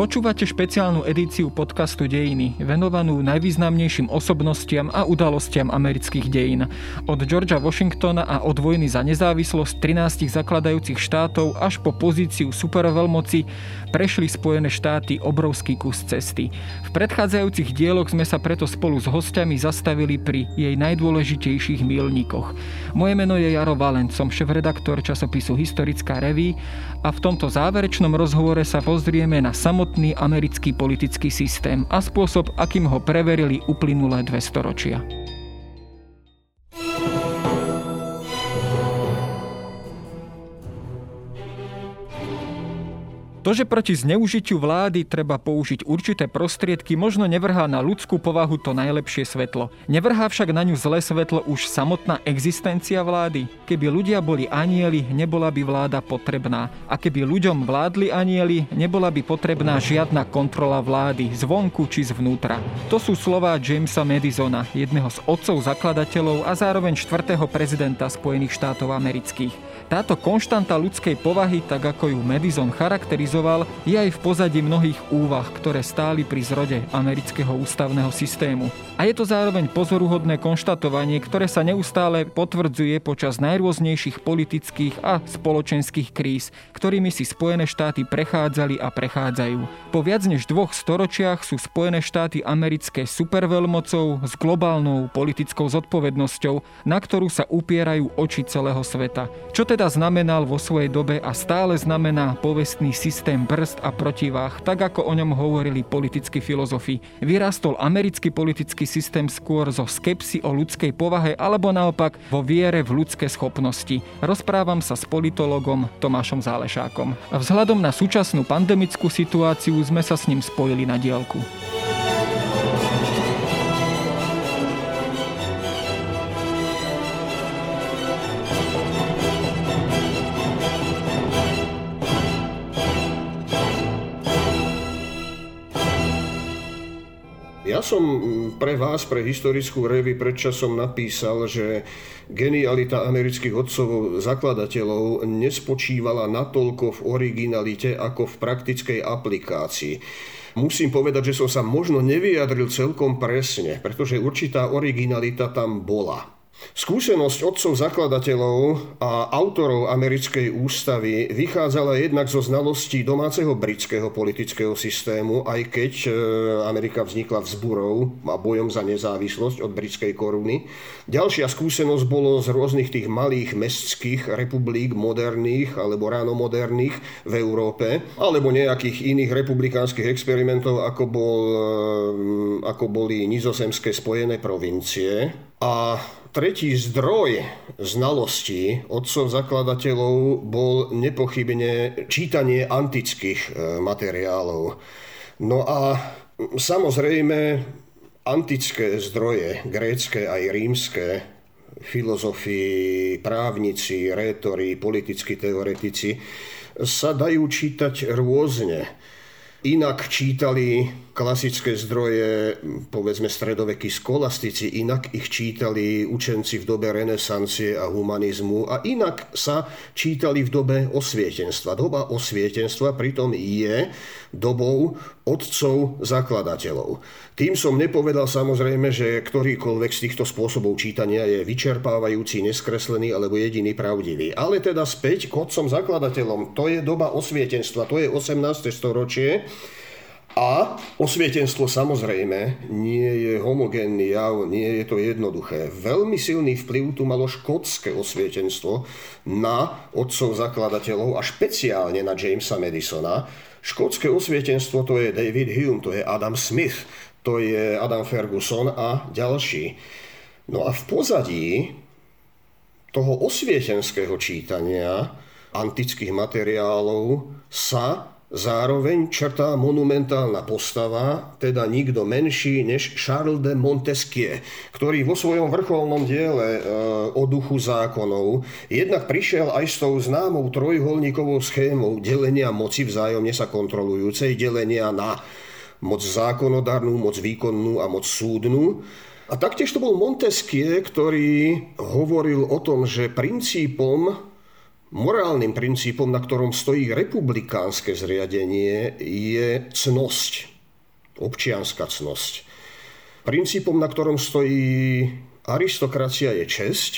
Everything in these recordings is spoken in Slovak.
Počúvate špeciálnu edíciu podcastu Dejiny, venovanú najvýznamnejším osobnostiam a udalostiam amerických dejín. Od Georgia Washingtona a od vojny za nezávislosť 13 zakladajúcich štátov až po pozíciu superveľmoci prešli Spojené štáty obrovský kus cesty. V predchádzajúcich dieloch sme sa preto spolu s hostiami zastavili pri jej najdôležitejších milníkoch. Moje meno je Jaro Valent, som šéf-redaktor časopisu Historická reví a v tomto záverečnom rozhovore sa pozrieme na samotný samotný americký politický systém a spôsob, akým ho preverili uplynulé dve storočia. To, že proti zneužitiu vlády treba použiť určité prostriedky, možno nevrhá na ľudskú povahu to najlepšie svetlo. Nevrhá však na ňu zlé svetlo už samotná existencia vlády. Keby ľudia boli anieli, nebola by vláda potrebná. A keby ľuďom vládli anieli, nebola by potrebná žiadna kontrola vlády, zvonku či zvnútra. To sú slová Jamesa Madisona, jedného z otcov zakladateľov a zároveň štvrtého prezidenta Spojených štátov amerických. Táto konštanta ľudskej povahy, tak ako ju Madison charakterizoval, je aj v pozadí mnohých úvah, ktoré stáli pri zrode amerického ústavného systému. A je to zároveň pozoruhodné konštatovanie, ktoré sa neustále potvrdzuje počas najrôznejších politických a spoločenských kríz, ktorými si Spojené štáty prechádzali a prechádzajú. Po viac než dvoch storočiach sú Spojené štáty americké superveľmocou s globálnou politickou zodpovednosťou, na ktorú sa upierajú oči celého sveta. Čo teda znamenal vo svojej dobe a stále znamená povestný systém brzd a protivách, tak ako o ňom hovorili politickí filozofi. Vyrastol americký politický systém skôr zo skepsy o ľudskej povahe alebo naopak vo viere v ľudské schopnosti. Rozprávam sa s politologom Tomášom Zálešákom. Vzhľadom na súčasnú pandemickú situáciu sme sa s ním spojili na dielku. Ja som pre vás, pre historickú revy predčasom napísal, že genialita amerických otcov zakladateľov nespočívala natoľko v originalite ako v praktickej aplikácii. Musím povedať, že som sa možno nevyjadril celkom presne, pretože určitá originalita tam bola. Skúsenosť otcov zakladateľov a autorov americkej ústavy vychádzala jednak zo znalostí domáceho britského politického systému, aj keď e, Amerika vznikla vzburou a bojom za nezávislosť od britskej koruny. Ďalšia skúsenosť bolo z rôznych tých malých mestských republik moderných alebo ráno moderných v Európe, alebo nejakých iných republikánskych experimentov, ako, bol, e, ako boli nizozemské spojené provincie. A Tretí zdroj znalostí otcov zakladateľov bol nepochybne čítanie antických e, materiálov. No a samozrejme antické zdroje, grécké aj rímske, filozofii, právnici, rétori, politickí teoretici, sa dajú čítať rôzne. Inak čítali klasické zdroje, povedzme stredovekí skolastici, inak ich čítali učenci v dobe renesancie a humanizmu a inak sa čítali v dobe osvietenstva. Doba osvietenstva pritom je dobou otcov zakladateľov. Tým som nepovedal samozrejme, že ktorýkoľvek z týchto spôsobov čítania je vyčerpávajúci, neskreslený alebo jediný pravdivý. Ale teda späť k otcom zakladateľom. To je doba osvietenstva, to je 18. storočie. A osvietenstvo samozrejme nie je homogénny jav, nie je to jednoduché. Veľmi silný vplyv tu malo škótske osvietenstvo na otcov zakladateľov a špeciálne na Jamesa Madisona. Škótske osvietenstvo to je David Hume, to je Adam Smith, to je Adam Ferguson a ďalší. No a v pozadí toho osvietenského čítania antických materiálov sa Zároveň črtá monumentálna postava, teda nikto menší než Charles de Montesquieu, ktorý vo svojom vrcholnom diele e, o duchu zákonov jednak prišiel aj s tou známou trojholníkovou schémou delenia moci vzájomne sa kontrolujúcej, delenia na moc zákonodárnu, moc výkonnú a moc súdnu. A taktiež to bol Montesquieu, ktorý hovoril o tom, že princípom morálnym princípom, na ktorom stojí republikánske zriadenie, je cnosť, občianská cnosť. Princípom, na ktorom stojí aristokracia, je česť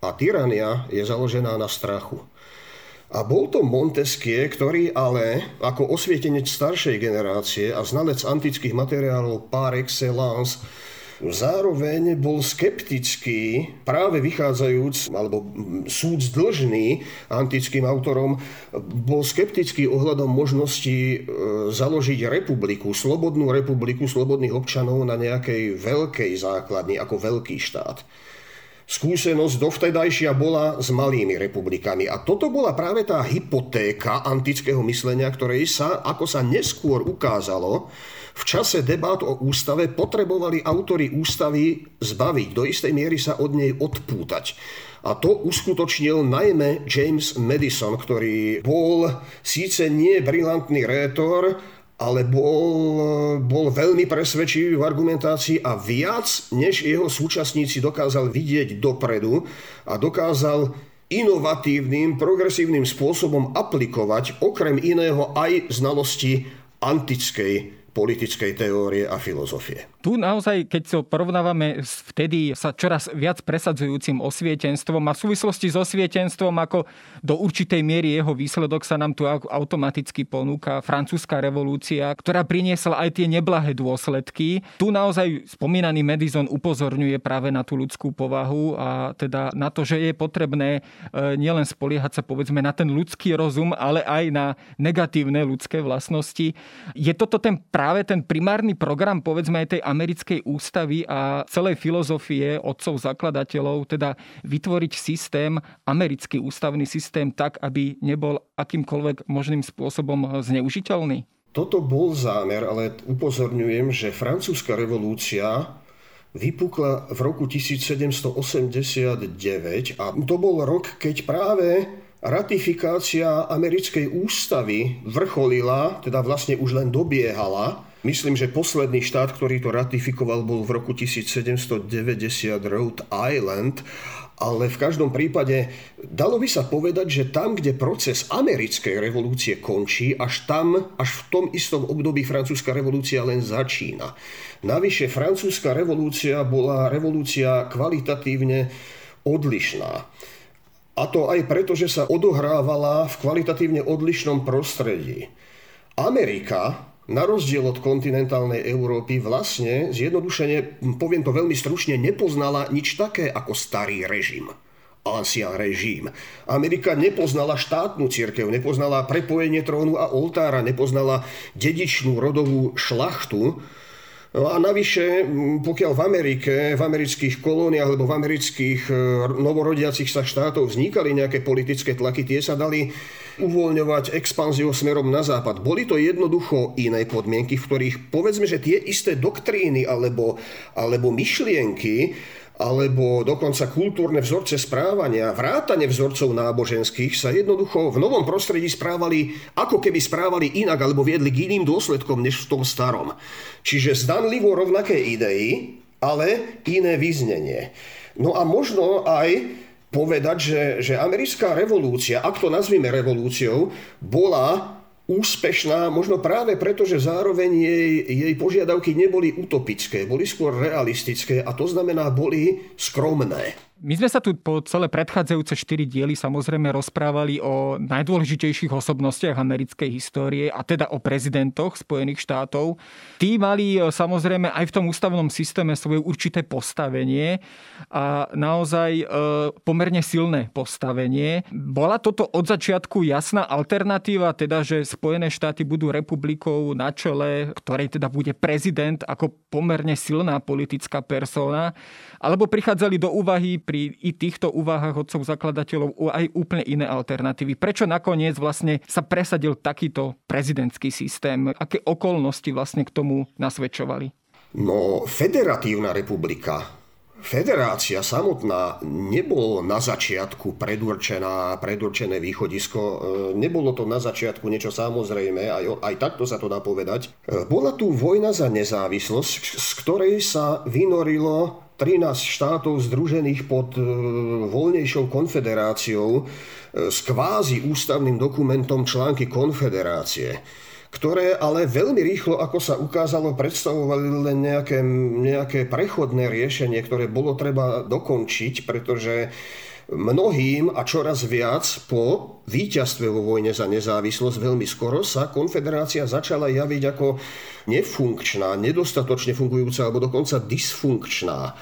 a tyrania je založená na strachu. A bol to Montesquieu, ktorý ale ako osvietenec staršej generácie a znalec antických materiálov par excellence zároveň bol skeptický, práve vychádzajúc, alebo súd dlžný antickým autorom, bol skeptický ohľadom možnosti e, založiť republiku, slobodnú republiku slobodných občanov na nejakej veľkej základni, ako veľký štát skúsenosť dovtedajšia bola s malými republikami. A toto bola práve tá hypotéka antického myslenia, ktorej sa, ako sa neskôr ukázalo, v čase debát o ústave potrebovali autory ústavy zbaviť, do istej miery sa od nej odpútať. A to uskutočnil najmä James Madison, ktorý bol síce nie brilantný rétor, ale bol, bol veľmi presvedčivý v argumentácii a viac než jeho súčasníci dokázal vidieť dopredu a dokázal inovatívnym, progresívnym spôsobom aplikovať okrem iného aj znalosti antickej politickej teórie a filozofie. Tu naozaj, keď to porovnávame s vtedy sa čoraz viac presadzujúcim osvietenstvom a v súvislosti s osvietenstvom, ako do určitej miery jeho výsledok sa nám tu automaticky ponúka francúzska revolúcia, ktorá priniesla aj tie neblahé dôsledky. Tu naozaj spomínaný Madison upozorňuje práve na tú ľudskú povahu a teda na to, že je potrebné e, nielen spoliehať sa povedzme na ten ľudský rozum, ale aj na negatívne ľudské vlastnosti. Je toto ten práve ten primárny program povedzme aj tej americkej ústavy a celej filozofie otcov zakladateľov, teda vytvoriť systém, americký ústavný systém tak, aby nebol akýmkoľvek možným spôsobom zneužiteľný? Toto bol zámer, ale upozorňujem, že francúzska revolúcia vypukla v roku 1789 a to bol rok, keď práve ratifikácia americkej ústavy vrcholila, teda vlastne už len dobiehala Myslím, že posledný štát, ktorý to ratifikoval, bol v roku 1790 Rhode Island, ale v každom prípade dalo by sa povedať, že tam, kde proces americkej revolúcie končí, až tam, až v tom istom období francúzska revolúcia len začína. Navyše francúzska revolúcia bola revolúcia kvalitatívne odlišná. A to aj preto, že sa odohrávala v kvalitatívne odlišnom prostredí. Amerika na rozdiel od kontinentálnej Európy vlastne, zjednodušene, poviem to veľmi stručne, nepoznala nič také ako starý režim. Ancien režim. Amerika nepoznala štátnu církev, nepoznala prepojenie trónu a oltára, nepoznala dedičnú rodovú šlachtu, No a navyše, pokiaľ v Amerike, v amerických kolóniách alebo v amerických e, novorodiacich sa štátov vznikali nejaké politické tlaky, tie sa dali uvoľňovať expanziou smerom na západ. Boli to jednoducho iné podmienky, v ktorých povedzme, že tie isté doktríny alebo, alebo myšlienky alebo dokonca kultúrne vzorce správania, vrátane vzorcov náboženských sa jednoducho v novom prostredí správali, ako keby správali inak alebo viedli k iným dôsledkom než v tom starom. Čiže zdanlivo rovnaké idei, ale iné význenie. No a možno aj povedať, že, že americká revolúcia, ak to nazvime revolúciou, bola úspešná, možno práve preto, že zároveň jej, jej požiadavky neboli utopické, boli skôr realistické a to znamená, boli skromné. My sme sa tu po celé predchádzajúce 4 diely samozrejme rozprávali o najdôležitejších osobnostiach americkej histórie a teda o prezidentoch Spojených štátov. Tí mali e, samozrejme aj v tom ústavnom systéme svoje určité postavenie a naozaj e, pomerne silné postavenie. Bola toto od začiatku jasná alternatíva, teda že Spojené štáty budú republikou na čele, ktorej teda bude prezident ako pomerne silná politická persona, alebo prichádzali do úvahy pri i týchto úvahách odcov zakladateľov aj úplne iné alternatívy. Prečo nakoniec vlastne sa presadil takýto prezidentský systém? Aké okolnosti vlastne k tomu nasvedčovali? No, federatívna republika Federácia samotná nebolo na začiatku predurčená, predurčené východisko. E, nebolo to na začiatku niečo samozrejme, aj, aj takto sa to dá povedať. E, bola tu vojna za nezávislosť, z ktorej sa vynorilo 13 štátov združených pod e, voľnejšou konfederáciou, s kvázi ústavným dokumentom články konfederácie ktoré ale veľmi rýchlo, ako sa ukázalo, predstavovali len nejaké, nejaké prechodné riešenie, ktoré bolo treba dokončiť, pretože mnohým a čoraz viac po víťazstve vo vojne za nezávislosť veľmi skoro sa konfederácia začala javiť ako nefunkčná, nedostatočne fungujúca alebo dokonca dysfunkčná.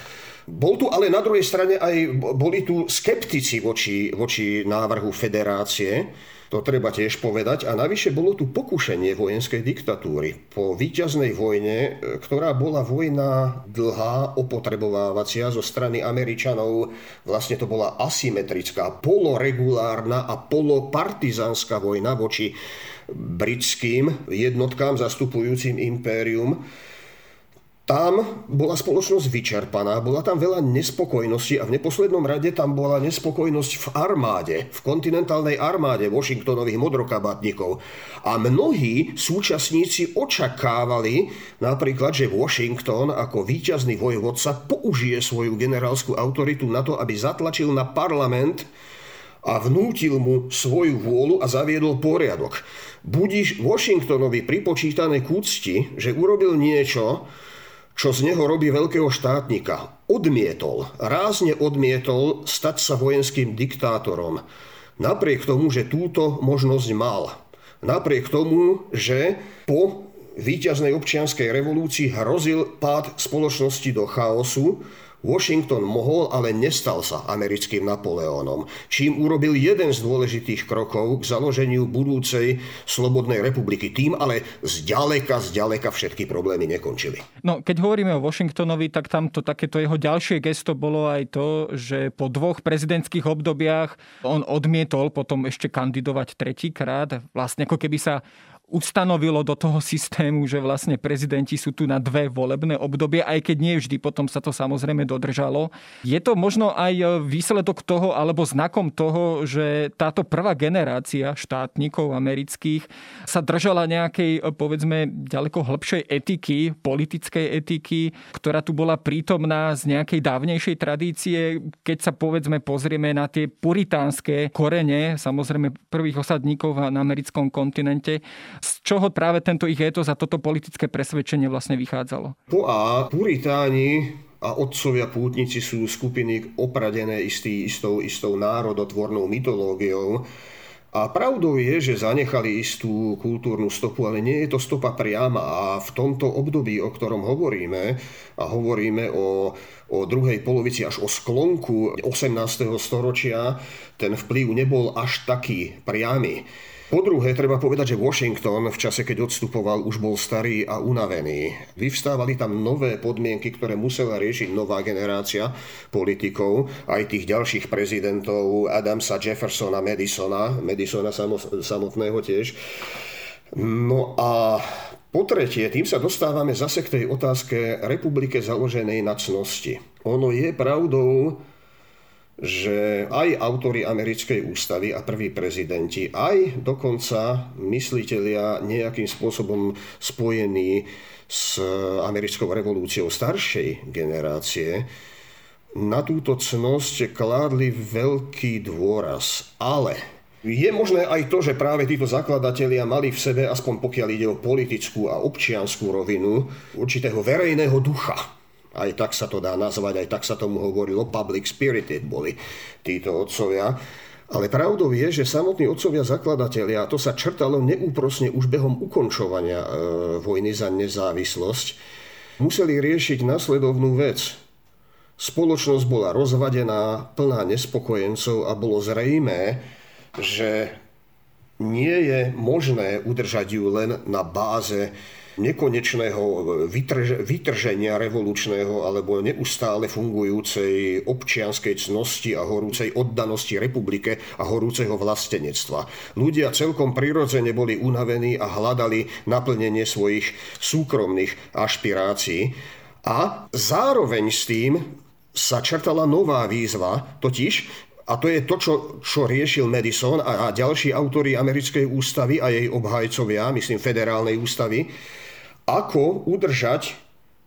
Bol tu ale na druhej strane aj, boli tu skeptici voči, voči návrhu federácie, to treba tiež povedať. A navyše bolo tu pokušenie vojenskej diktatúry. Po víťaznej vojne, e, ktorá bola vojna dlhá, opotrebovávacia zo strany Američanov, vlastne to bola asymetrická, poloregulárna a polopartizánska vojna voči britským jednotkám zastupujúcim impérium tam bola spoločnosť vyčerpaná, bola tam veľa nespokojnosti a v neposlednom rade tam bola nespokojnosť v armáde, v kontinentálnej armáde Washingtonových modrokabátnikov. A mnohí súčasníci očakávali napríklad, že Washington ako víťazný vojvodca použije svoju generálskú autoritu na to, aby zatlačil na parlament a vnútil mu svoju vôľu a zaviedol poriadok. Budíš Washingtonovi pripočítané k úcti, že urobil niečo, čo z neho robí veľkého štátnika. Odmietol, rázne odmietol stať sa vojenským diktátorom. Napriek tomu, že túto možnosť mal. Napriek tomu, že po víťaznej občianskej revolúcii hrozil pád spoločnosti do chaosu, Washington mohol, ale nestal sa americkým Napoleónom, čím urobil jeden z dôležitých krokov k založeniu budúcej slobodnej republiky. Tým ale zďaleka, zďaleka všetky problémy nekončili. No, keď hovoríme o Washingtonovi, tak tamto takéto jeho ďalšie gesto bolo aj to, že po dvoch prezidentských obdobiach on odmietol potom ešte kandidovať tretíkrát. Vlastne ako keby sa ustanovilo do toho systému, že vlastne prezidenti sú tu na dve volebné obdobie, aj keď nie vždy potom sa to samozrejme dodržalo. Je to možno aj výsledok toho, alebo znakom toho, že táto prvá generácia štátnikov amerických sa držala nejakej, povedzme, ďaleko hĺbšej etiky, politickej etiky, ktorá tu bola prítomná z nejakej dávnejšej tradície. Keď sa, povedzme, pozrieme na tie puritánske korene, samozrejme prvých osadníkov na americkom kontinente, z čoho práve tento ich etos a toto politické presvedčenie vlastne vychádzalo? Po A, Puritáni a otcovia pútnici sú skupiny opradené istý, istou, istou národotvornou mytológiou, a pravdou je, že zanechali istú kultúrnu stopu, ale nie je to stopa priama. A v tomto období, o ktorom hovoríme, a hovoríme o, o druhej polovici až o sklonku 18. storočia, ten vplyv nebol až taký priamy. Po druhé, treba povedať, že Washington v čase, keď odstupoval, už bol starý a unavený. Vyvstávali tam nové podmienky, ktoré musela riešiť nová generácia politikov, aj tých ďalších prezidentov, Adamsa, Jeffersona, Madisona, Madisona samotného tiež. No a po tretie, tým sa dostávame zase k tej otázke republike založenej na cnosti. Ono je pravdou, že aj autory americkej ústavy a prví prezidenti, aj dokonca mysliteľia nejakým spôsobom spojení s americkou revolúciou staršej generácie, na túto cnosť kládli veľký dôraz. Ale je možné aj to, že práve títo zakladatelia mali v sebe, aspoň pokiaľ ide o politickú a občianskú rovinu, určitého verejného ducha aj tak sa to dá nazvať, aj tak sa tomu hovorilo, public spirited boli títo otcovia. Ale pravdou je, že samotní otcovia zakladatelia, a to sa črtalo neúprosne už behom ukončovania e, vojny za nezávislosť, museli riešiť nasledovnú vec. Spoločnosť bola rozvadená, plná nespokojencov a bolo zrejmé, že nie je možné udržať ju len na báze nekonečného vytrž- vytrženia revolučného alebo neustále fungujúcej občianskej cnosti a horúcej oddanosti republike a horúceho vlastenectva. Ľudia celkom prirodzene boli unavení a hľadali naplnenie svojich súkromných ašpirácií a zároveň s tým sa črtala nová výzva, totiž a to je to, čo, čo riešil Madison a, a ďalší autori americkej ústavy a jej obhajcovia, myslím federálnej ústavy, ako udržať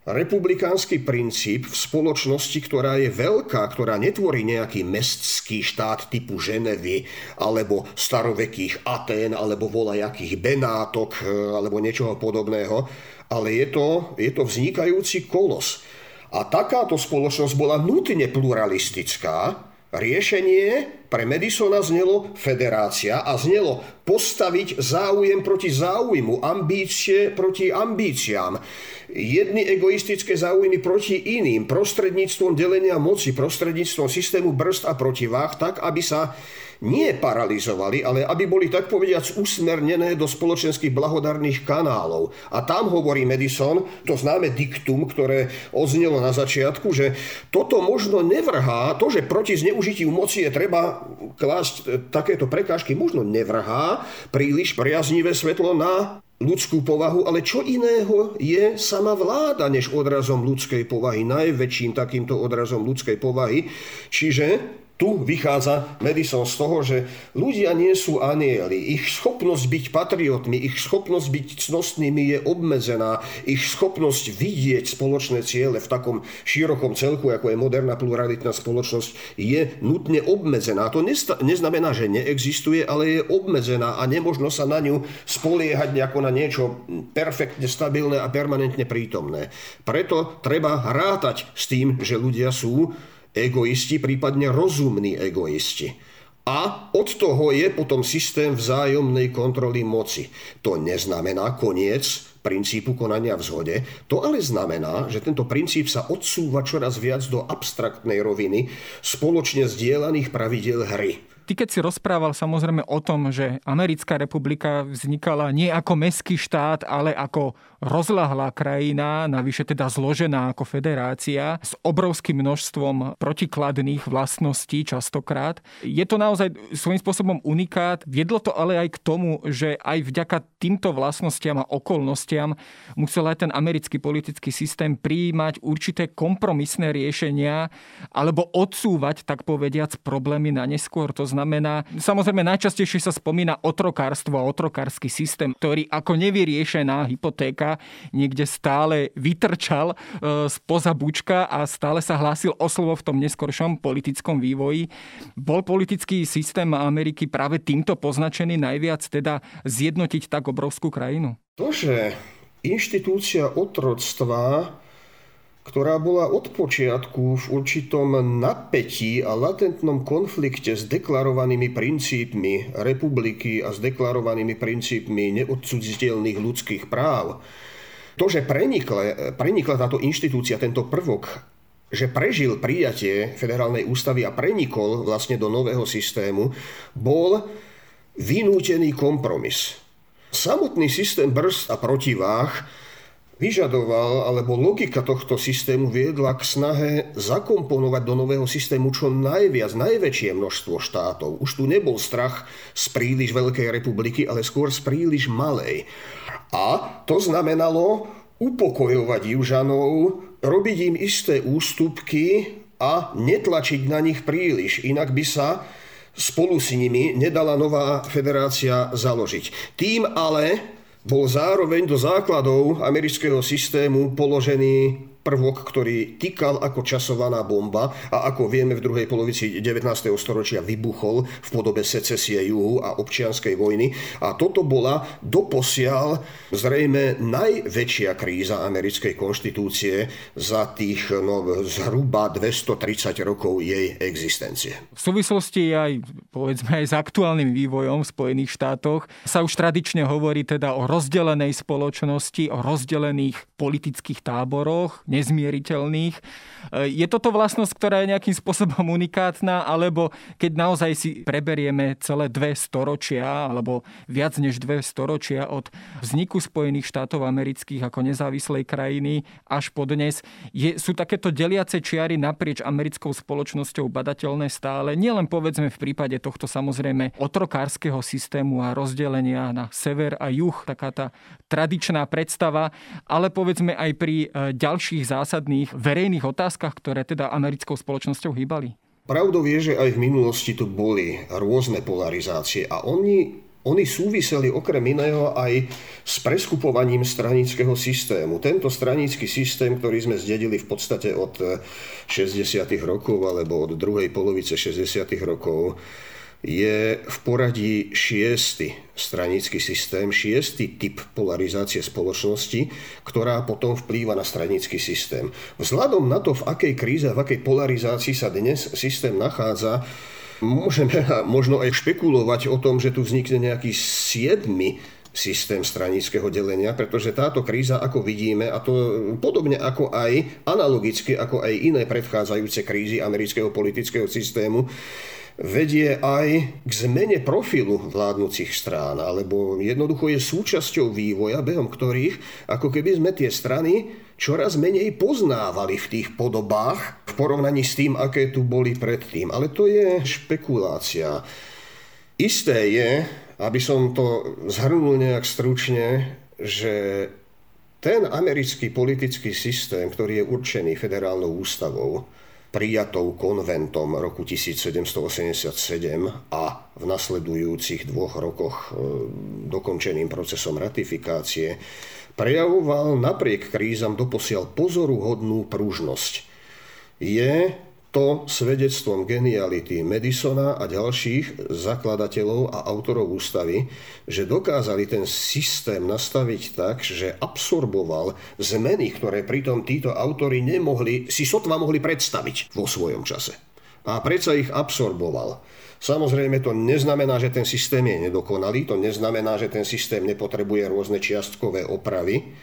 republikánsky princíp v spoločnosti, ktorá je veľká, ktorá netvorí nejaký mestský štát typu Ženevy, alebo starovekých Atén, alebo volajakých Benátok, e, alebo niečoho podobného, ale je to, je to vznikajúci kolos. A takáto spoločnosť bola nutne pluralistická, Riešenie pre Madisona znelo federácia a znelo postaviť záujem proti záujmu, ambície proti ambíciám, jedny egoistické záujmy proti iným, prostredníctvom delenia moci, prostredníctvom systému brzd a protiváh, tak aby sa nie paralizovali, ale aby boli tak povediac usmernené do spoločenských blahodarných kanálov. A tam hovorí Madison, to známe diktum, ktoré odznelo na začiatku, že toto možno nevrhá, to, že proti zneužitiu moci je treba klásť e, takéto prekážky, možno nevrhá príliš priaznivé svetlo na ľudskú povahu, ale čo iného je sama vláda, než odrazom ľudskej povahy, najväčším takýmto odrazom ľudskej povahy. Čiže tu vychádza Madison z toho, že ľudia nie sú anieli. Ich schopnosť byť patriotmi, ich schopnosť byť cnostnými je obmedzená. Ich schopnosť vidieť spoločné ciele v takom širokom celku, ako je moderná pluralitná spoločnosť, je nutne obmedzená. To neznamená, že neexistuje, ale je obmedzená a nemožno sa na ňu spoliehať nejako na niečo perfektne stabilné a permanentne prítomné. Preto treba rátať s tým, že ľudia sú egoisti, prípadne rozumní egoisti. A od toho je potom systém vzájomnej kontroly moci. To neznamená koniec princípu konania v zhode. To ale znamená, že tento princíp sa odsúva čoraz viac do abstraktnej roviny spoločne zdieľaných pravidel hry. Ty keď si rozprával samozrejme o tom, že Americká republika vznikala nie ako meský štát, ale ako rozlahlá krajina, navyše teda zložená ako federácia, s obrovským množstvom protikladných vlastností častokrát. Je to naozaj svojím spôsobom unikát. Viedlo to ale aj k tomu, že aj vďaka týmto vlastnostiam a okolnostiam musel aj ten americký politický systém prijímať určité kompromisné riešenia alebo odsúvať, tak povediac, problémy na neskôr. To znamená, znamená, samozrejme najčastejšie sa spomína otrokárstvo a otrokársky systém, ktorý ako nevyriešená hypotéka niekde stále vytrčal e, spoza bučka a stále sa hlásil o slovo v tom neskoršom politickom vývoji. Bol politický systém Ameriky práve týmto poznačený najviac, teda zjednotiť tak obrovskú krajinu? To, že inštitúcia otroctva ktorá bola od počiatku v určitom napätí a latentnom konflikte s deklarovanými princípmi republiky a s deklarovanými princípmi neodsudziteľných ľudských práv. To, že prenikla, prenikla táto inštitúcia, tento prvok, že prežil prijatie federálnej ústavy a prenikol vlastne do nového systému, bol vynútený kompromis. Samotný systém brzd a protiváh vyžadoval, alebo logika tohto systému viedla k snahe zakomponovať do nového systému čo najviac, najväčšie množstvo štátov. Už tu nebol strach z príliš veľkej republiky, ale skôr z príliš malej. A to znamenalo upokojovať južanov, robiť im isté ústupky a netlačiť na nich príliš, inak by sa spolu s nimi nedala nová federácia založiť. Tým ale bol zároveň do základov amerického systému položený prvok, ktorý týkal ako časovaná bomba a ako vieme v druhej polovici 19. storočia vybuchol v podobe secesie juhu a občianskej vojny. A toto bola doposiaľ zrejme najväčšia kríza americkej konštitúcie za tých no, zhruba 230 rokov jej existencie. V súvislosti aj povedzme aj s aktuálnym vývojom v Spojených štátoch sa už tradične hovorí teda o rozdelenej spoločnosti, o rozdelených politických táboroch, nezmieriteľných. E, je toto vlastnosť, ktorá je nejakým spôsobom unikátna, alebo keď naozaj si preberieme celé dve storočia, alebo viac než dve storočia od vzniku Spojených štátov amerických ako nezávislej krajiny až po dnes, je, sú takéto deliace čiary naprieč americkou spoločnosťou badateľné stále, nielen povedzme v prípade tohto samozrejme otrokárskeho systému a rozdelenia na sever a juh, taká tá tradičná predstava, ale povedzme aj pri e, ďalších takých zásadných verejných otázkach, ktoré teda americkou spoločnosťou hýbali? Pravdou je, že aj v minulosti tu boli rôzne polarizácie a oni oni súviseli okrem iného aj s preskupovaním stranického systému. Tento stranický systém, ktorý sme zdedili v podstate od 60. rokov alebo od druhej polovice 60. rokov, je v poradí šiestý stranický systém, šiestý typ polarizácie spoločnosti, ktorá potom vplýva na stranický systém. Vzhľadom na to, v akej kríze, v akej polarizácii sa dnes systém nachádza, môžeme možno aj špekulovať o tom, že tu vznikne nejaký siedmy systém stranického delenia, pretože táto kríza, ako vidíme, a to podobne ako aj analogicky, ako aj iné predchádzajúce krízy amerického politického systému, vedie aj k zmene profilu vládnúcich strán, alebo jednoducho je súčasťou vývoja, behom ktorých, ako keby sme tie strany čoraz menej poznávali v tých podobách v porovnaní s tým, aké tu boli predtým. Ale to je špekulácia. Isté je, aby som to zhrnul nejak stručne, že ten americký politický systém, ktorý je určený federálnou ústavou, prijatou konventom roku 1787 a v nasledujúcich dvoch rokoch e, dokončeným procesom ratifikácie, prejavoval napriek krízam doposiaľ pozoruhodnú pružnosť. Je to svedectvom geniality Madisona a ďalších zakladateľov a autorov ústavy, že dokázali ten systém nastaviť tak, že absorboval zmeny, ktoré pritom títo autory nemohli, si sotva mohli predstaviť vo svojom čase. A predsa ich absorboval. Samozrejme to neznamená, že ten systém je nedokonalý, to neznamená, že ten systém nepotrebuje rôzne čiastkové opravy,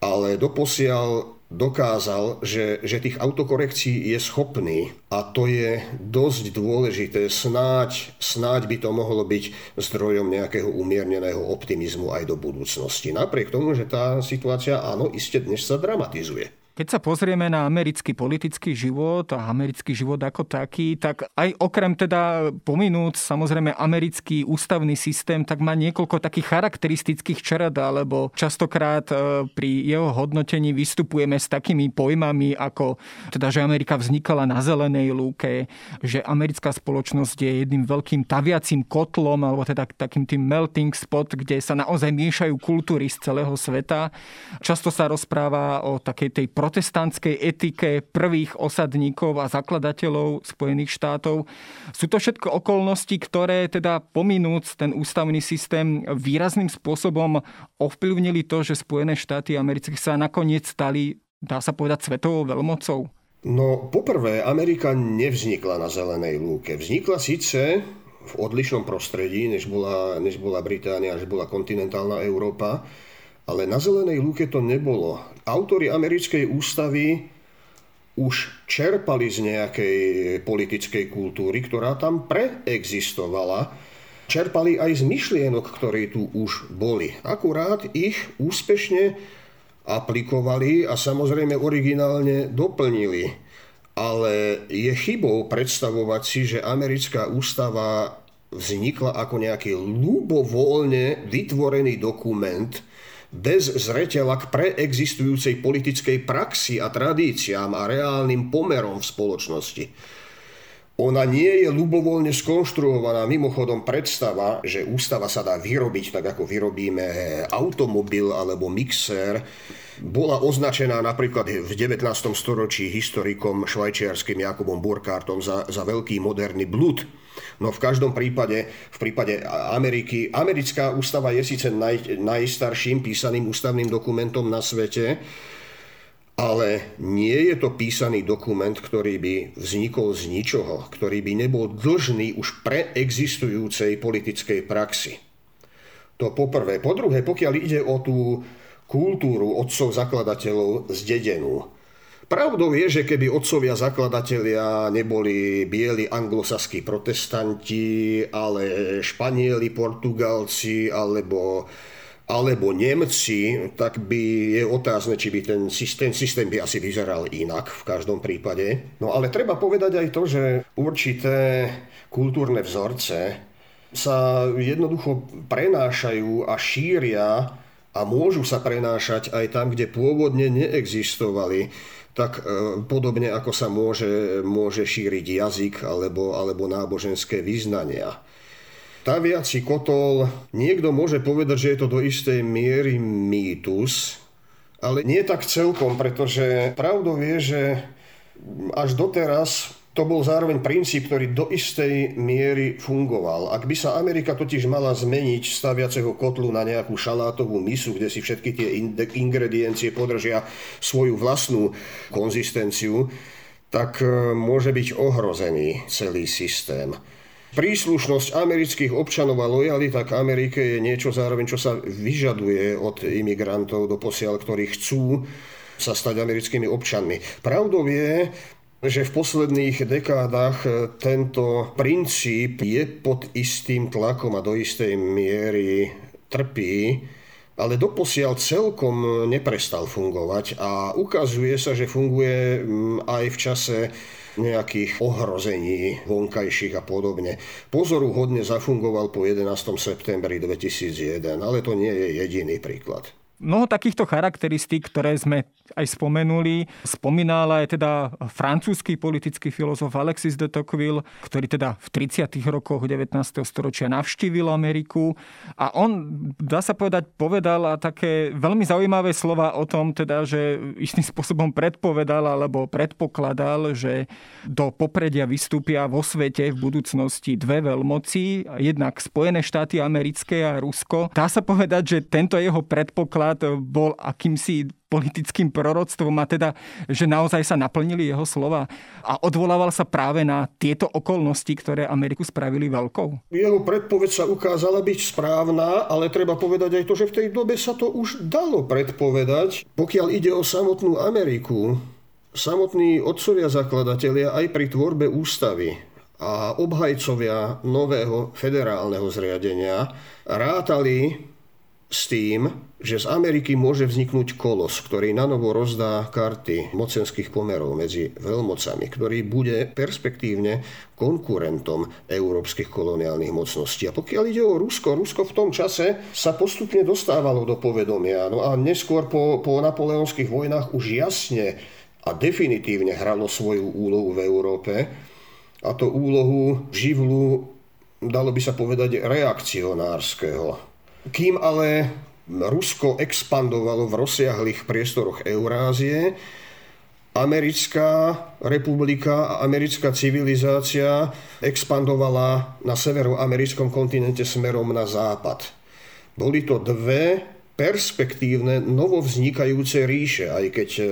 ale doposiaľ dokázal, že, že tých autokorekcií je schopný a to je dosť dôležité. Snáď, snáď by to mohlo byť zdrojom nejakého umierneného optimizmu aj do budúcnosti. Napriek tomu, že tá situácia, áno, iste dnes sa dramatizuje. Keď sa pozrieme na americký politický život a americký život ako taký, tak aj okrem teda pominúc samozrejme americký ústavný systém, tak má niekoľko takých charakteristických črad, alebo častokrát e, pri jeho hodnotení vystupujeme s takými pojmami ako teda, že Amerika vznikala na zelenej lúke, že americká spoločnosť je jedným veľkým taviacím kotlom, alebo teda takým tým melting spot, kde sa naozaj miešajú kultúry z celého sveta. Často sa rozpráva o takej tej protestantskej etike prvých osadníkov a zakladateľov Spojených štátov. Sú to všetko okolnosti, ktoré teda pominúc ten ústavný systém výrazným spôsobom ovplyvnili to, že Spojené štáty americké sa nakoniec stali, dá sa povedať, svetovou veľmocou? No, poprvé, Amerika nevznikla na zelenej lúke. Vznikla síce v odlišnom prostredí, než bola, než bola Británia, než bola kontinentálna Európa, ale na zelenej lúke to nebolo. Autori americkej ústavy už čerpali z nejakej politickej kultúry, ktorá tam preexistovala. Čerpali aj z myšlienok, ktoré tu už boli. Akurát ich úspešne aplikovali a samozrejme originálne doplnili. Ale je chybou predstavovať si, že americká ústava vznikla ako nejaký ľubovoľne vytvorený dokument, bez zreteľa k preexistujúcej politickej praxi a tradíciám a reálnym pomerom v spoločnosti. Ona nie je ľubovoľne skonštruovaná. Mimochodom predstava, že ústava sa dá vyrobiť tak, ako vyrobíme automobil alebo mixer, bola označená napríklad v 19. storočí historikom švajčiarským Jakobom Burkhartom za, za veľký moderný blud No v každom prípade, v prípade Ameriky, americká ústava je síce naj, najstarším písaným ústavným dokumentom na svete, ale nie je to písaný dokument, ktorý by vznikol z ničoho, ktorý by nebol dlžný už preexistujúcej politickej praxi. To poprvé. Po druhé, pokiaľ ide o tú kultúru otcov zakladateľov zdedenú, Pravdou je, že keby otcovia zakladatelia neboli bieli anglosaskí protestanti, ale Španieli, Portugalci alebo, alebo Nemci, tak by je otázne, či by ten systém, systém by asi vyzeral inak v každom prípade. No ale treba povedať aj to, že určité kultúrne vzorce sa jednoducho prenášajú a šíria a môžu sa prenášať aj tam, kde pôvodne neexistovali tak e, podobne ako sa môže, môže šíriť jazyk alebo, alebo náboženské vyznania. Taviaci kotol, niekto môže povedať, že je to do istej miery mýtus, ale nie tak celkom, pretože pravdou je, že až doteraz to bol zároveň princíp, ktorý do istej miery fungoval. Ak by sa Amerika totiž mala zmeniť staviaceho kotlu na nejakú šalátovú misu, kde si všetky tie ingrediencie podržia svoju vlastnú konzistenciu, tak e, môže byť ohrozený celý systém. Príslušnosť amerických občanov a lojalita k Amerike je niečo zároveň, čo sa vyžaduje od imigrantov do posiaľ, ktorí chcú sa stať americkými občanmi. Pravdou je, že v posledných dekádach e, tento princíp je pod istým tlakom a do istej miery trpí, ale doposiaľ celkom neprestal fungovať a ukazuje sa, že funguje aj v čase nejakých ohrození vonkajších a podobne. Pozoru hodne zafungoval po 11. septembri 2001, ale to nie je jediný príklad. Mnoho takýchto charakteristík, ktoré sme aj spomenuli, spomínal aj teda francúzsky politický filozof Alexis de Tocqueville, ktorý teda v 30. rokoch 19. storočia navštívil Ameriku a on, dá sa povedať, povedal také veľmi zaujímavé slova o tom, teda, že istým spôsobom predpovedal alebo predpokladal, že do popredia vystúpia vo svete v budúcnosti dve veľmoci, jednak Spojené štáty americké a Rusko. Dá sa povedať, že tento jeho predpoklad štát bol akýmsi politickým proroctvom a teda, že naozaj sa naplnili jeho slova a odvolával sa práve na tieto okolnosti, ktoré Ameriku spravili veľkou? Jeho predpoveď sa ukázala byť správna, ale treba povedať aj to, že v tej dobe sa to už dalo predpovedať. Pokiaľ ide o samotnú Ameriku, samotní otcovia zakladatelia aj pri tvorbe ústavy a obhajcovia nového federálneho zriadenia rátali s tým, že z Ameriky môže vzniknúť kolos, ktorý nanovo rozdá karty mocenských pomerov medzi veľmocami, ktorý bude perspektívne konkurentom európskych koloniálnych mocností. A pokiaľ ide o Rusko, Rusko v tom čase sa postupne dostávalo do povedomia. No a neskôr po, po napoleonských vojnách už jasne a definitívne hralo svoju úlohu v Európe. A to úlohu živlu, dalo by sa povedať, reakcionárskeho kým ale Rusko expandovalo v rozsiahlých priestoroch Eurázie, americká republika a americká civilizácia expandovala na severoamerickom kontinente smerom na západ. Boli to dve perspektívne, novovznikajúce ríše, aj keď e,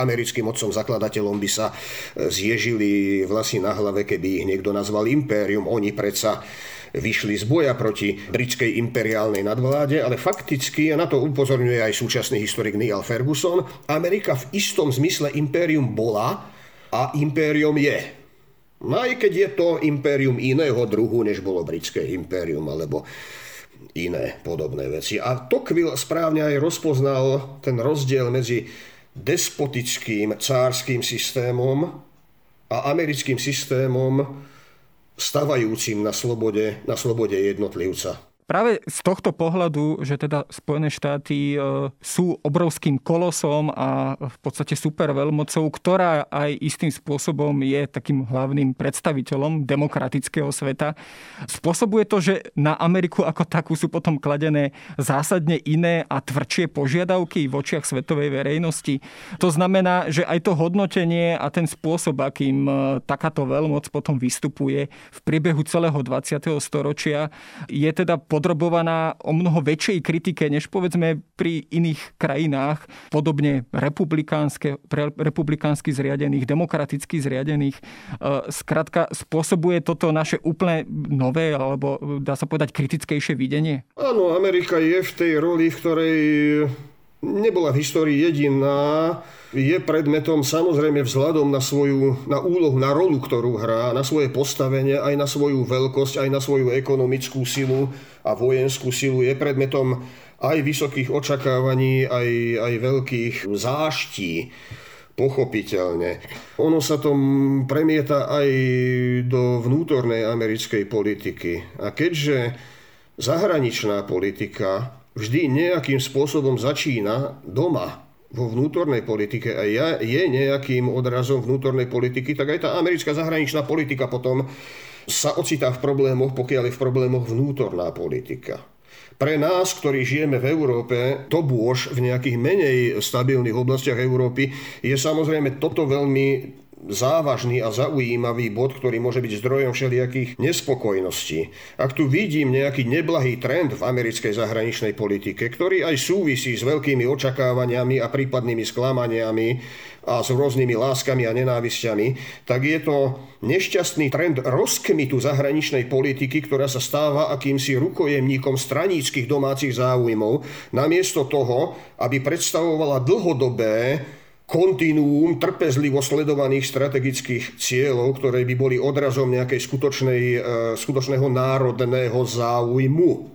americkým otcom zakladateľom by sa e, zježili vlasy na hlave, keby ich niekto nazval impérium. Oni predsa vyšli z boja proti britskej imperiálnej nadvláde, ale fakticky, a na to upozorňuje aj súčasný historik Neil Ferguson, Amerika v istom zmysle impérium bola a impérium je. No aj keď je to impérium iného druhu, než bolo britské impérium, alebo iné podobné veci. A Tocqueville správne aj rozpoznal ten rozdiel medzi despotickým cárským systémom a americkým systémom stavajúcim na slobode, na slobode jednotlivca. Práve z tohto pohľadu, že teda Spojené štáty e, sú obrovským kolosom a v podstate super veľmocou, ktorá aj istým spôsobom je takým hlavným predstaviteľom demokratického sveta, spôsobuje to, že na Ameriku ako takú sú potom kladené zásadne iné a tvrdšie požiadavky v očiach svetovej verejnosti. To znamená, že aj to hodnotenie a ten spôsob, akým e, takáto veľmoc potom vystupuje v priebehu celého 20. storočia, je teda podrobovaná o mnoho väčšej kritike, než povedzme pri iných krajinách, podobne republikánske, republikánsky zriadených, demokraticky zriadených. Skrátka, spôsobuje toto naše úplne nové, alebo dá sa povedať kritickejšie videnie? Áno, Amerika je v tej roli, v ktorej nebola v histórii jediná, je predmetom samozrejme vzhľadom na svoju, na úlohu, na rolu, ktorú hrá, na svoje postavenie, aj na svoju veľkosť, aj na svoju ekonomickú silu a vojenskú silu, je predmetom aj vysokých očakávaní, aj, aj veľkých záští pochopiteľne. Ono sa to premieta aj do vnútornej americkej politiky. A keďže zahraničná politika vždy nejakým spôsobom začína doma, vo vnútornej politike a je nejakým odrazom vnútornej politiky, tak aj tá americká zahraničná politika potom sa ocitá v problémoch, pokiaľ je v problémoch vnútorná politika. Pre nás, ktorí žijeme v Európe, to bôž v nejakých menej stabilných oblastiach Európy, je samozrejme toto veľmi závažný a zaujímavý bod, ktorý môže byť zdrojom všelijakých nespokojností. Ak tu vidím nejaký neblahý trend v americkej zahraničnej politike, ktorý aj súvisí s veľkými očakávaniami a prípadnými sklamaniami a s rôznymi láskami a nenávisťami, tak je to nešťastný trend rozkmitu zahraničnej politiky, ktorá sa stáva akýmsi rukojemníkom straníckých domácich záujmov, namiesto toho, aby predstavovala dlhodobé kontinuum trpezlivo sledovaných strategických cieľov, ktoré by boli odrazom nejakej skutočnej, e, skutočného národného záujmu.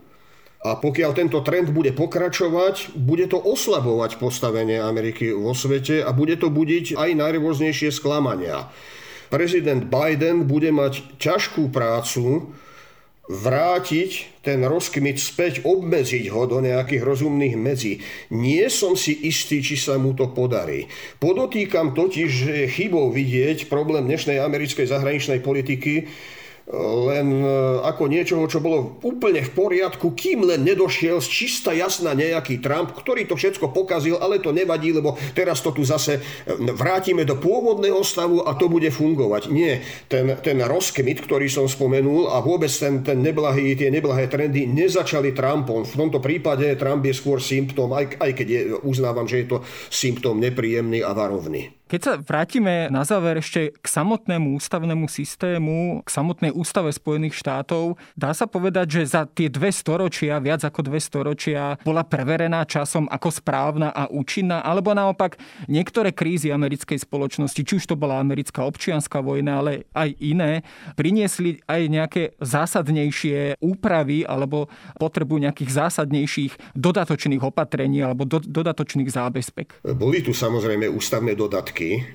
A pokiaľ tento trend bude pokračovať, bude to oslabovať postavenie Ameriky vo svete a bude to budiť aj najrôznejšie sklamania. Prezident Biden bude mať ťažkú prácu vrátiť ten rozkmit späť, obmedziť ho do nejakých rozumných medzí. Nie som si istý, či sa mu to podarí. Podotýkam totiž, že je chybou vidieť problém dnešnej americkej zahraničnej politiky len e, ako niečoho, čo bolo úplne v poriadku, kým len nedošiel z čista jasná nejaký Trump, ktorý to všetko pokazil, ale to nevadí, lebo teraz to tu zase e, vrátime do pôvodného stavu a to bude fungovať. Nie, ten, ten rozkmit, ktorý som spomenul a vôbec ten, ten neblahý, tie neblahé trendy nezačali Trumpom. V tomto prípade Trump je skôr symptóm, aj, aj keď je, uznávam, že je to symptóm nepríjemný a varovný. Keď sa vrátime na záver ešte k samotnému ústavnému systému, k samotnej ústave Spojených štátov, dá sa povedať, že za tie dve storočia, viac ako dve storočia, bola preverená časom ako správna a účinná, alebo naopak niektoré krízy americkej spoločnosti, či už to bola americká občianská vojna, ale aj iné, priniesli aj nejaké zásadnejšie úpravy alebo potrebu nejakých zásadnejších dodatočných opatrení alebo do, dodatočných zábezpek. Boli tu samozrejme ústavné dodatky roky,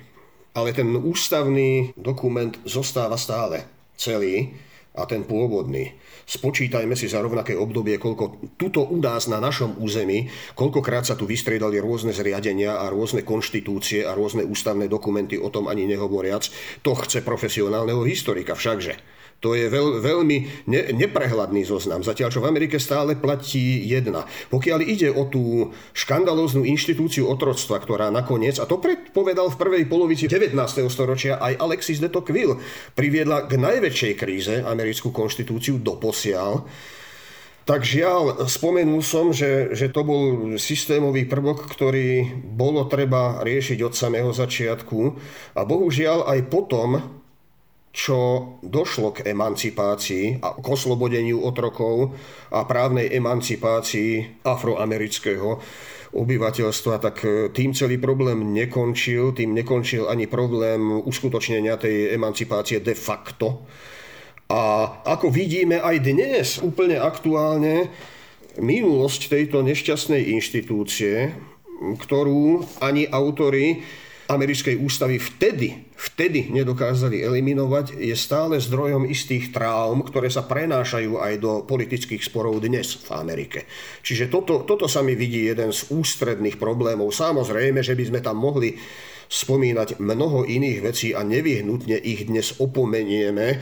ale ten ústavný dokument zostáva stále celý a ten pôvodný. Spočítajme si za rovnaké obdobie, koľko tuto u nás na našom území, koľkokrát sa tu vystriedali rôzne zriadenia a rôzne konštitúcie a rôzne ústavné dokumenty, o tom ani nehovoriac. To chce profesionálneho historika všakže. To je veľ, veľmi ne, neprehľadný zoznam. Zatiaľ, čo v Amerike stále platí jedna. Pokiaľ ide o tú škandalóznu inštitúciu otroctva, ktorá nakoniec, a to predpovedal v prvej polovici 19. storočia aj Alexis de Tocqueville, priviedla k najväčšej kríze americkú konštitúciu doposiaľ, tak žiaľ, spomenul som, že, že to bol systémový prvok, ktorý bolo treba riešiť od samého začiatku a bohužiaľ aj potom čo došlo k emancipácii a k oslobodeniu otrokov a právnej emancipácii afroamerického obyvateľstva, tak e, tým celý problém nekončil, tým nekončil ani problém uskutočnenia tej emancipácie de facto. A ako vidíme aj dnes, úplne aktuálne, minulosť tejto nešťastnej inštitúcie, ktorú ani autory americkej ústavy vtedy, vtedy nedokázali eliminovať, je stále zdrojom istých traum, ktoré sa prenášajú aj do politických sporov dnes v Amerike. Čiže toto, toto sa mi vidí jeden z ústredných problémov. Samozrejme, že by sme tam mohli spomínať mnoho iných vecí a nevyhnutne ich dnes opomenieme,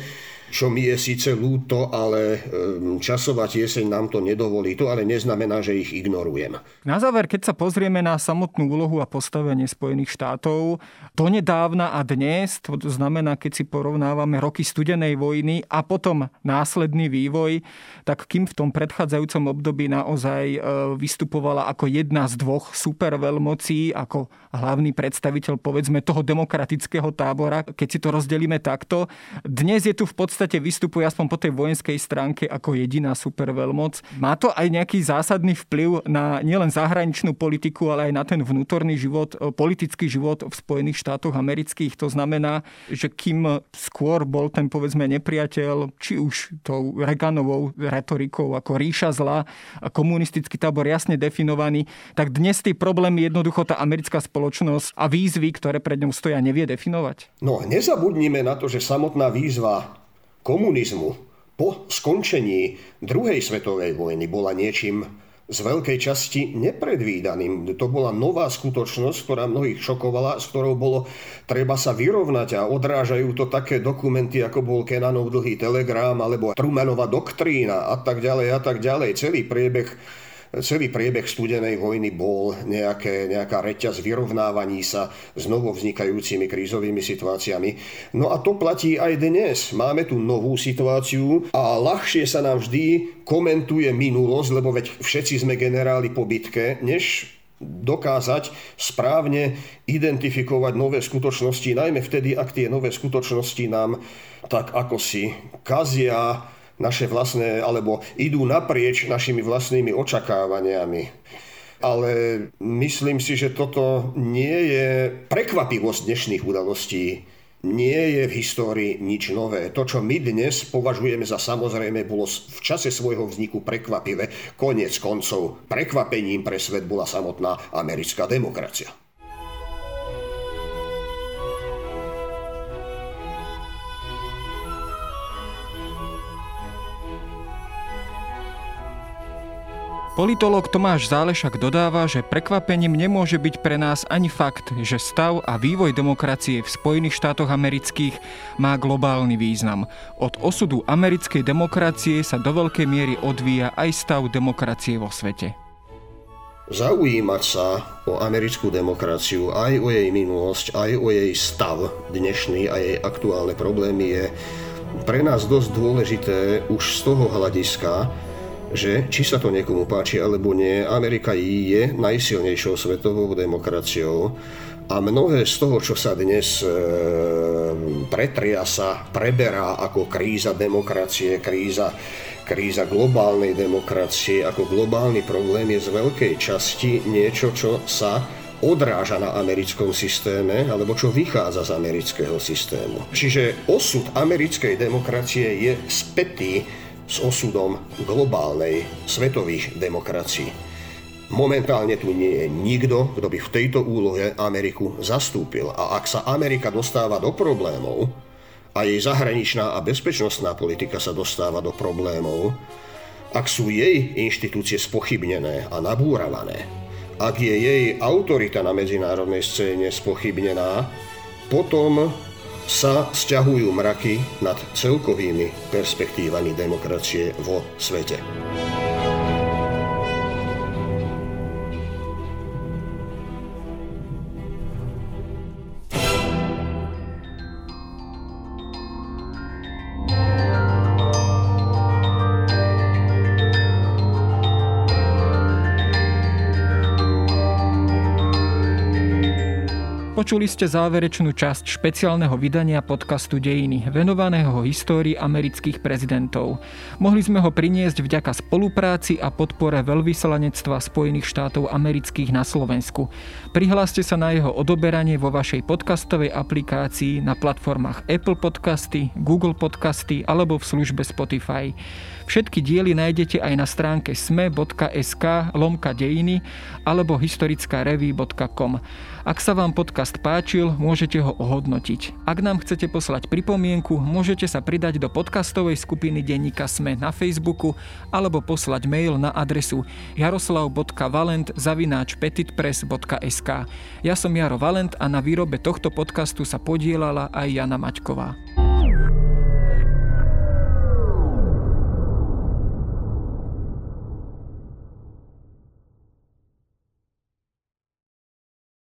čo mi je síce lúto, ale ehm, časová tieseň nám to nedovolí. To ale neznamená, že ich ignorujem. Na záver, keď sa pozrieme na samotnú úlohu a postavenie Spojených štátov, to nedávna a dnes, to znamená, keď si porovnávame roky studenej vojny a potom následný vývoj, tak kým v tom predchádzajúcom období naozaj e, vystupovala ako jedna z dvoch superveľmocí, ako hlavný predstaviteľ povedzme toho demokratického tábora, keď si to rozdelíme takto, dnes je tu v podstate podstate vystupuje aspoň po tej vojenskej stránke ako jediná superveľmoc. Má to aj nejaký zásadný vplyv na nielen zahraničnú politiku, ale aj na ten vnútorný život, e, politický život v Spojených štátoch amerických. To znamená, že kým skôr bol ten povedzme nepriateľ, či už tou Reaganovou retorikou ako ríša zla a komunistický tábor jasne definovaný, tak dnes tie problémy jednoducho tá americká spoločnosť a výzvy, ktoré pred ňou stoja, nevie definovať? No, nezabudnime na to, že samotná výzva komunizmu po skončení druhej svetovej vojny bola niečím z veľkej časti nepredvídaným. To bola nová skutočnosť, ktorá mnohých šokovala, s ktorou bolo treba sa vyrovnať a odrážajú to také dokumenty, ako bol Kenanov dlhý telegram alebo Trumanova doktrína a tak ďalej a tak ďalej. Celý priebeh celý priebeh studenej vojny bol nejaké, nejaká reťaz vyrovnávaní sa s novo vznikajúcimi krízovými situáciami. No a to platí aj dnes. Máme tu novú situáciu a ľahšie sa nám vždy komentuje minulosť, lebo veď všetci sme generáli po bitke, než dokázať správne identifikovať nové skutočnosti, najmä vtedy, ak tie nové skutočnosti nám tak ako si kazia naše vlastné, alebo idú naprieč našimi vlastnými očakávaniami. Ale myslím si, že toto nie je prekvapivosť dnešných udalostí. Nie je v histórii nič nové. To, čo my dnes považujeme za samozrejme, bolo v čase svojho vzniku prekvapivé. Konec koncov prekvapením pre svet bola samotná americká demokracia. Politolog Tomáš Zálešak dodáva, že prekvapením nemôže byť pre nás ani fakt, že stav a vývoj demokracie v Spojených štátoch amerických má globálny význam. Od osudu americkej demokracie sa do veľkej miery odvíja aj stav demokracie vo svete. Zaujímať sa o americkú demokraciu, aj o jej minulosť, aj o jej stav dnešný a jej aktuálne problémy je pre nás dosť dôležité už z toho hľadiska, že či sa to niekomu páči alebo nie, Amerika je najsilnejšou svetovou demokraciou a mnohé z toho, čo sa dnes e, pretria sa, preberá ako kríza demokracie, kríza, kríza globálnej demokracie, ako globálny problém je z veľkej časti niečo, čo sa odráža na americkom systéme, alebo čo vychádza z amerického systému. Čiže osud americkej demokracie je spätý s osudom globálnej svetových demokracií. Momentálne tu nie je nikto, kto by v tejto úlohe Ameriku zastúpil. A ak sa Amerika dostáva do problémov a jej zahraničná a bezpečnostná politika sa dostáva do problémov, ak sú jej inštitúcie spochybnené a nabúravané, ak je jej autorita na medzinárodnej scéne spochybnená, potom sa sťahujú mraky nad celkovými perspektívami demokracie vo svete. Počuli ste záverečnú časť špeciálneho vydania podcastu Dejiny, venovaného histórii amerických prezidentov. Mohli sme ho priniesť vďaka spolupráci a podpore veľvyslanectva Spojených štátov amerických na Slovensku. Prihláste sa na jeho odoberanie vo vašej podcastovej aplikácii na platformách Apple Podcasty, Google Podcasty alebo v službe Spotify. Všetky diely nájdete aj na stránke sme.sk lomka dejiny alebo historickarevy.com. Ak sa vám podcast páčil, môžete ho ohodnotiť. Ak nám chcete poslať pripomienku, môžete sa pridať do podcastovej skupiny denníka Sme na Facebooku alebo poslať mail na adresu jaroslav.valent zavináč petitpress.sk. Ja som Jaro Valent a na výrobe tohto podcastu sa podielala aj Jana Maťková.